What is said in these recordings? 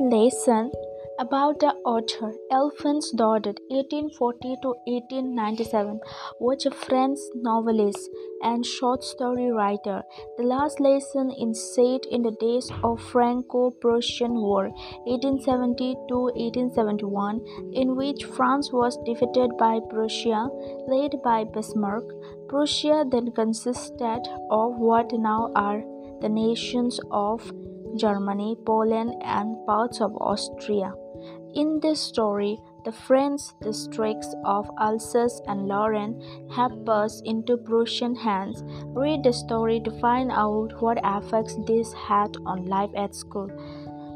lesson about the author Alphonse Daudet (1840 to 1897) was a French novelist and short story writer. The last lesson is set in the days of Franco-Prussian War (1870 to 1871), in which France was defeated by Prussia, led by Bismarck. Prussia then consisted of what now are the nations of Germany, Poland, and parts of Austria. In this story, the French districts of Alsace and Lorraine have passed into Prussian hands. Read the story to find out what effects this had on life at school.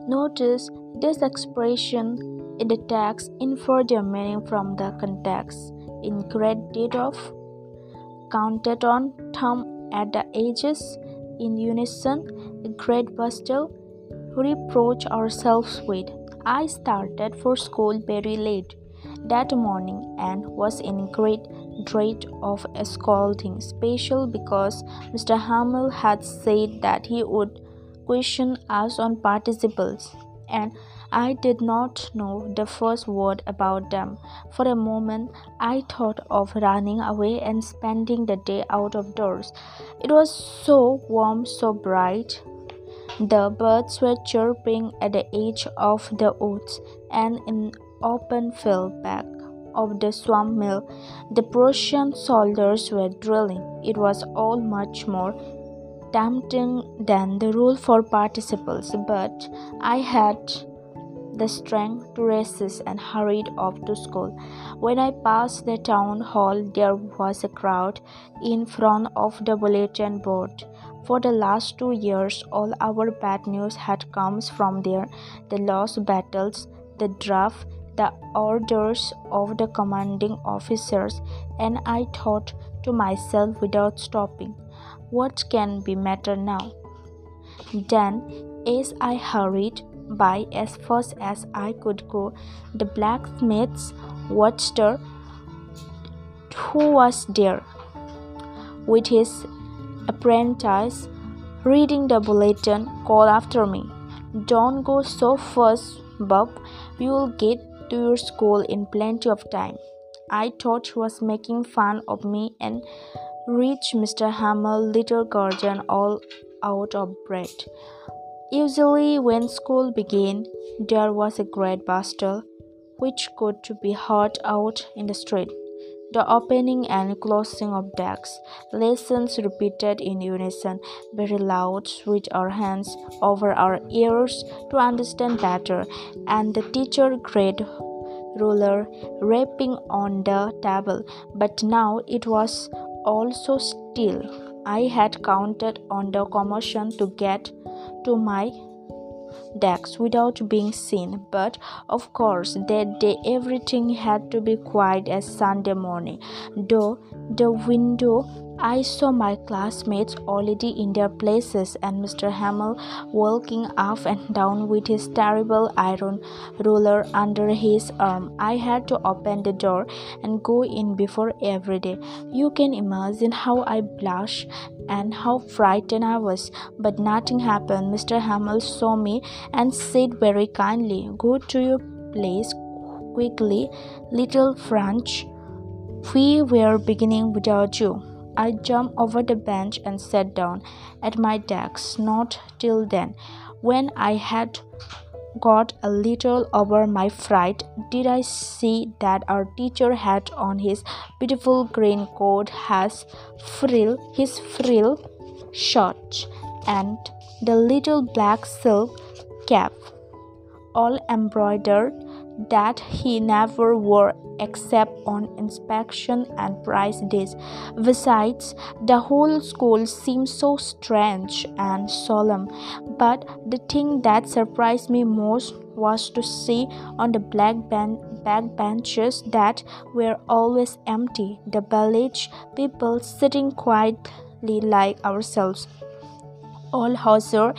Notice this expression in the text infer their meaning from the context. In great of counted on thumb at the edges in unison, a great bustle reproach ourselves with. I started for school very late that morning and was in great dread of a scolding, especially because Mr. Hamel had said that he would question us on participles, and I did not know the first word about them. For a moment, I thought of running away and spending the day out of doors. It was so warm, so bright, the birds were chirping at the edge of the woods and in open field back of the swamp mill. The Prussian soldiers were drilling. It was all much more tempting than the rule for participles, but I had the strength to resist and hurried off to school. When I passed the town hall, there was a crowd in front of the bulletin board. For the last two years, all our bad news had come from there the lost battles, the draft, the orders of the commanding officers, and I thought to myself without stopping, what can be matter now? Then, as I hurried by as fast as I could go, the blacksmith's Wachter, who was there, with his apprentice reading the bulletin called after me. Don't go so fast, Bob. You'll get to your school in plenty of time. I thought he was making fun of me and reached Mr. Hamel, little guardian, all out of breath. Usually, when school began, there was a great bustle, which could be heard out in the street the opening and closing of decks, lessons repeated in unison, very loud, with our hands over our ears to understand better, and the teacher grade ruler rapping on the table. But now it was also still. I had counted on the commotion to get to my decks without being seen, but of course that day everything had to be quiet as Sunday morning. Though the window I saw my classmates already in their places and Mr. Hamel walking up and down with his terrible iron ruler under his arm. I had to open the door and go in before every day. You can imagine how I blushed and how frightened I was, but nothing happened. Mr. Hamel saw me and said very kindly, Go to your place quickly, little Franz. We were beginning without you. I jumped over the bench and sat down at my desk. Not till then, when I had got a little over my fright, did I see that our teacher had on his beautiful green coat, has frill, his frill shirt, and the little black silk cap, all embroidered that he never wore except on inspection and prize days. Besides, the whole school seemed so strange and solemn. But the thing that surprised me most was to see on the black ben- back benches that were always empty the village people sitting quietly like ourselves. All Hauser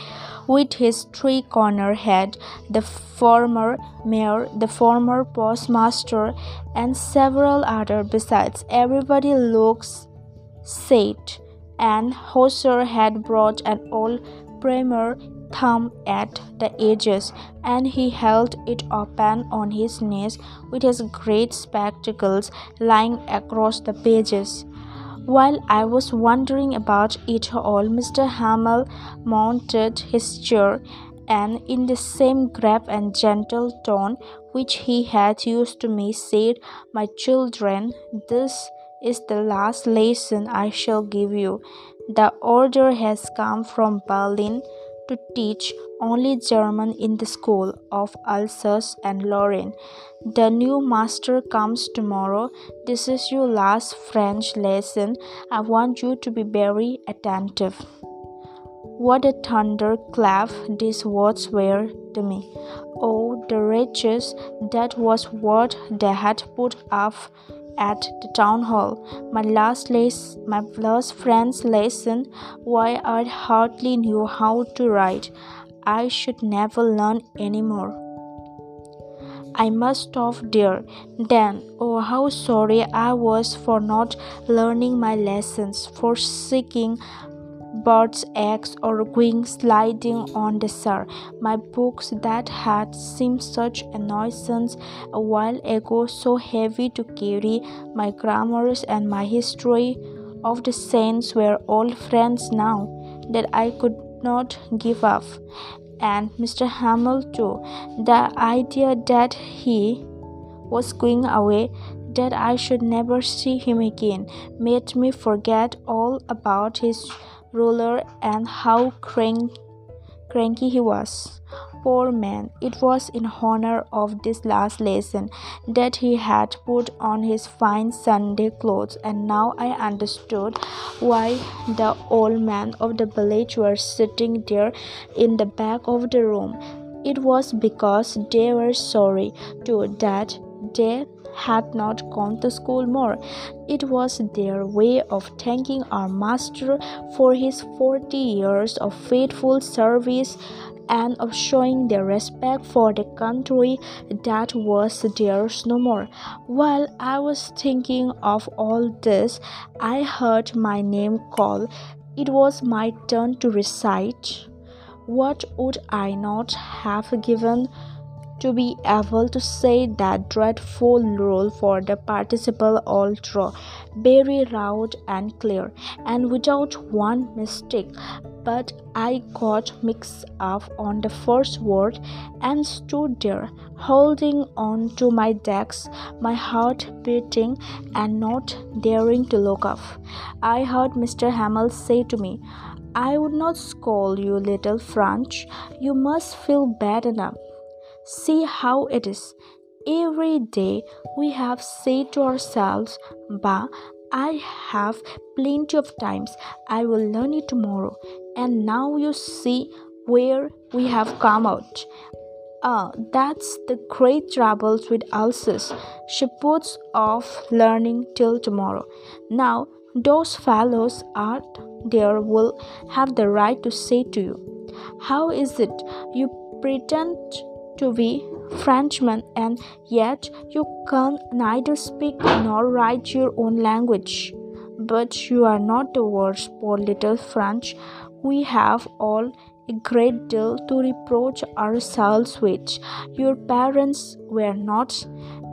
with his three cornered head, the former mayor, the former postmaster, and several others besides. Everybody looks sad, and Hauser had brought an old primer thumb at the edges, and he held it open on his knees with his great spectacles lying across the pages. While I was wondering about it all, Mr. Hamel mounted his chair and, in the same grave and gentle tone which he had used to me, said, My children, this is the last lesson I shall give you. The order has come from Berlin to teach only German in the school of Alsace and Lorraine. The new master comes tomorrow. This is your last French lesson. I want you to be very attentive. What a thunderclap these words were to me. Oh, the wretches, that was what they had put up at the town hall. My last les- my last French lesson, why I hardly knew how to write. I should never learn any more. I must stop there. Then, oh, how sorry I was for not learning my lessons, for seeking birds' eggs or wings sliding on the shore. My books that had seemed such a nuisance a while ago, so heavy to carry, my grammars and my history of the saints were old friends now that I could not give up. And Mr. Hamel, too, the idea that he was going away, that I should never see him again, made me forget all about his ruler and how crank, cranky he was. Poor man, it was in honor of this last lesson that he had put on his fine Sunday clothes, and now I understood why the old men of the village were sitting there in the back of the room. It was because they were sorry, too, that they had not gone to school more. It was their way of thanking our master for his forty years of faithful service and of showing their respect for the country that was theirs no more. While I was thinking of all this, I heard my name called. It was my turn to recite. What would I not have given to be able to say that dreadful rule for the participle ultra very loud and clear and without one mistake but I got mixed up on the first word and stood there, holding on to my desk, my heart beating and not daring to look up. I heard Mr. Hamel say to me, I would not scold you, little Franz. You must feel bad enough. See how it is. Every day we have said to ourselves, Bah, I have plenty of times. I will learn it tomorrow. And now you see where we have come out. Ah, that's the great troubles with Alsace. She puts off learning till tomorrow. Now, those fellows out there will have the right to say to you, How is it you pretend to be Frenchman, and yet you can neither speak nor write your own language. But you are not the worst, poor little Franz. We have all a great deal to reproach ourselves with. Your parents were not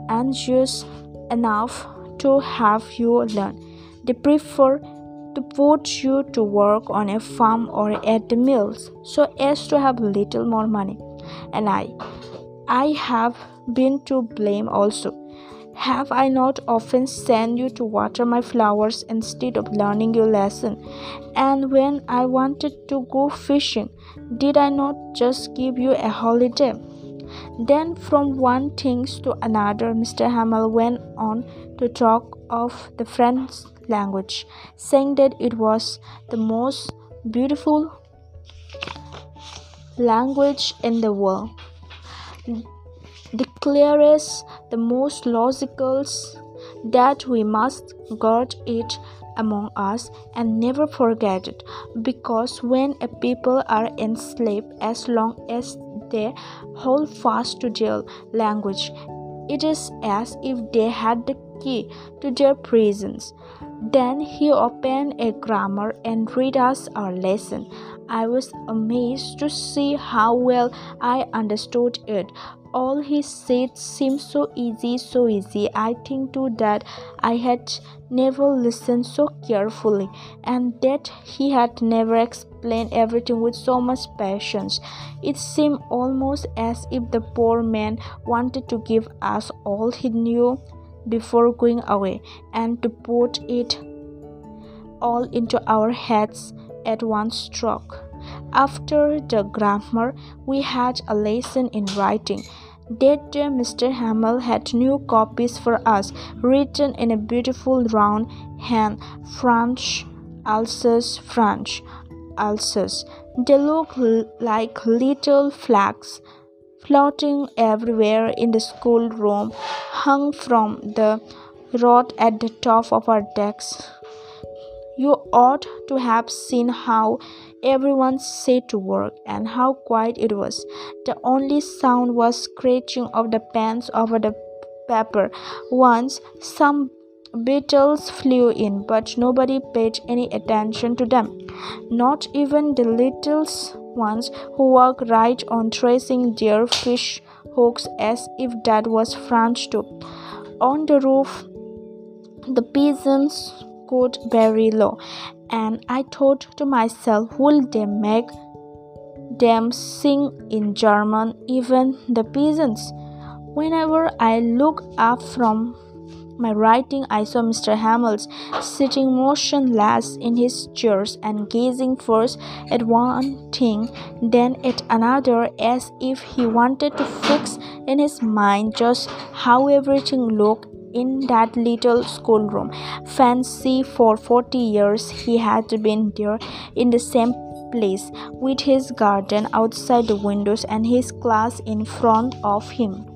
anxious enough to have you learn. They prefer to put you to work on a farm or at the mills so as to have a little more money. And I, I have been to blame also. Have I not often sent you to water my flowers instead of learning your lesson? And when I wanted to go fishing, did I not just give you a holiday? Then, from one thing to another, Mr. Hamel went on to talk of the French language, saying that it was the most beautiful language in the world the clearest, the most logical, that we must guard it among us and never forget it. Because when a people are enslaved as long as they hold fast to their language it is as if they had the key to their prisons Then he opened a grammar and read us our lesson. I was amazed to see how well I understood it. All he said seemed so easy, so easy. I think too that I had never listened so carefully, and that he had never explained everything with so much patience. It seemed almost as if the poor man wanted to give us all he knew before going away and to put it all into our heads at one stroke. After the grammar, we had a lesson in writing. That Mr. Hamel had new copies for us, written in a beautiful round hand, French, Alsace, French, Alsace. They looked like little flags floating everywhere in the schoolroom, hung from the rod at the top of our desks. You ought to have seen how everyone set to work and how quiet it was. The only sound was scratching of the pens over the paper. Once some beetles flew in, but nobody paid any attention to them. Not even the little ones who work right on tracing their fish hooks as if that was French too. On the roof, the pigeons could very low, and I thought to myself, will they make them sing in German, even the peasants? Whenever I look up from my writing, I saw Mr. Hamels sitting motionless in his chairs and gazing first at one thing, then at another, as if he wanted to fix in his mind just how everything looked in that little schoolroom. Fancy for 40 years he had been there in the same place with his garden outside the windows and his class in front of him.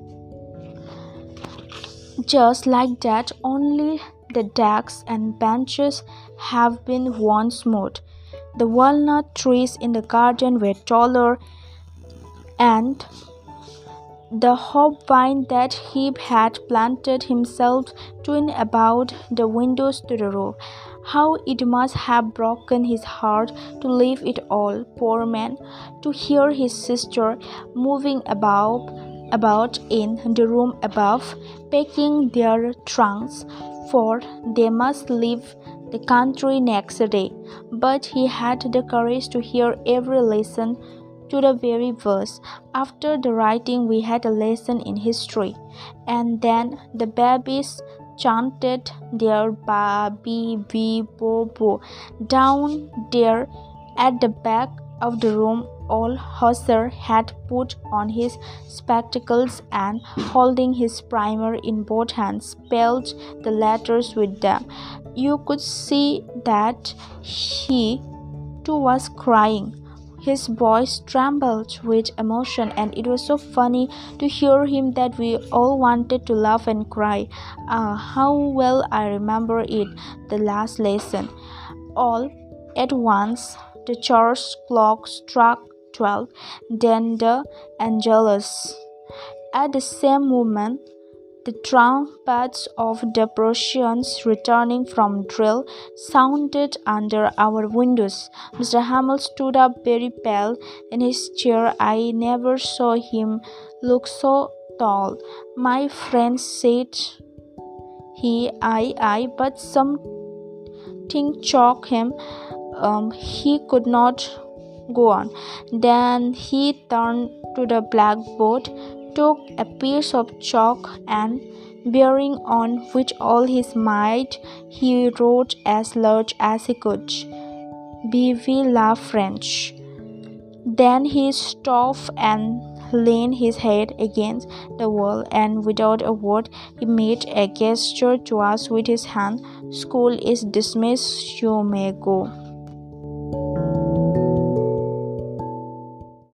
Just like that, only the desks and benches have been worn smooth. The walnut trees in the garden were taller and the hop vine that he had planted himself twined about the windows to the roof. How it must have broken his heart to leave it all, poor man, to hear his sister moving about about in the room above, packing their trunks, for they must leave the country next day. But he had the courage to hear every lesson to the very verse. After the writing, we had a lesson in history, and then the babies chanted their baby bi bo bo down there at the back of the room. Old Hauser had put on his spectacles and, holding his primer in both hands, spelled the letters with them. You could see that he too was crying. His voice trembled with emotion, and it was so funny to hear him that we all wanted to laugh and cry. Ah, how well I remember it, the last lesson. All at once, the church clock struck twelve, then the Angelus. At the same moment, the trumpets of the Prussians returning from drill sounded under our windows. Mr. Hamel stood up very pale in his chair. I never saw him look so tall. My friend said he, I, I, but something choked him. Um, he could not go on. Then he turned to the blackboard took a piece of chalk and bearing on which all his might he wrote as large as he could Vive la French. Then he stopped and leaned his head against the wall, and without a word, he made a gesture to us with his hand. School is dismissed, you may go.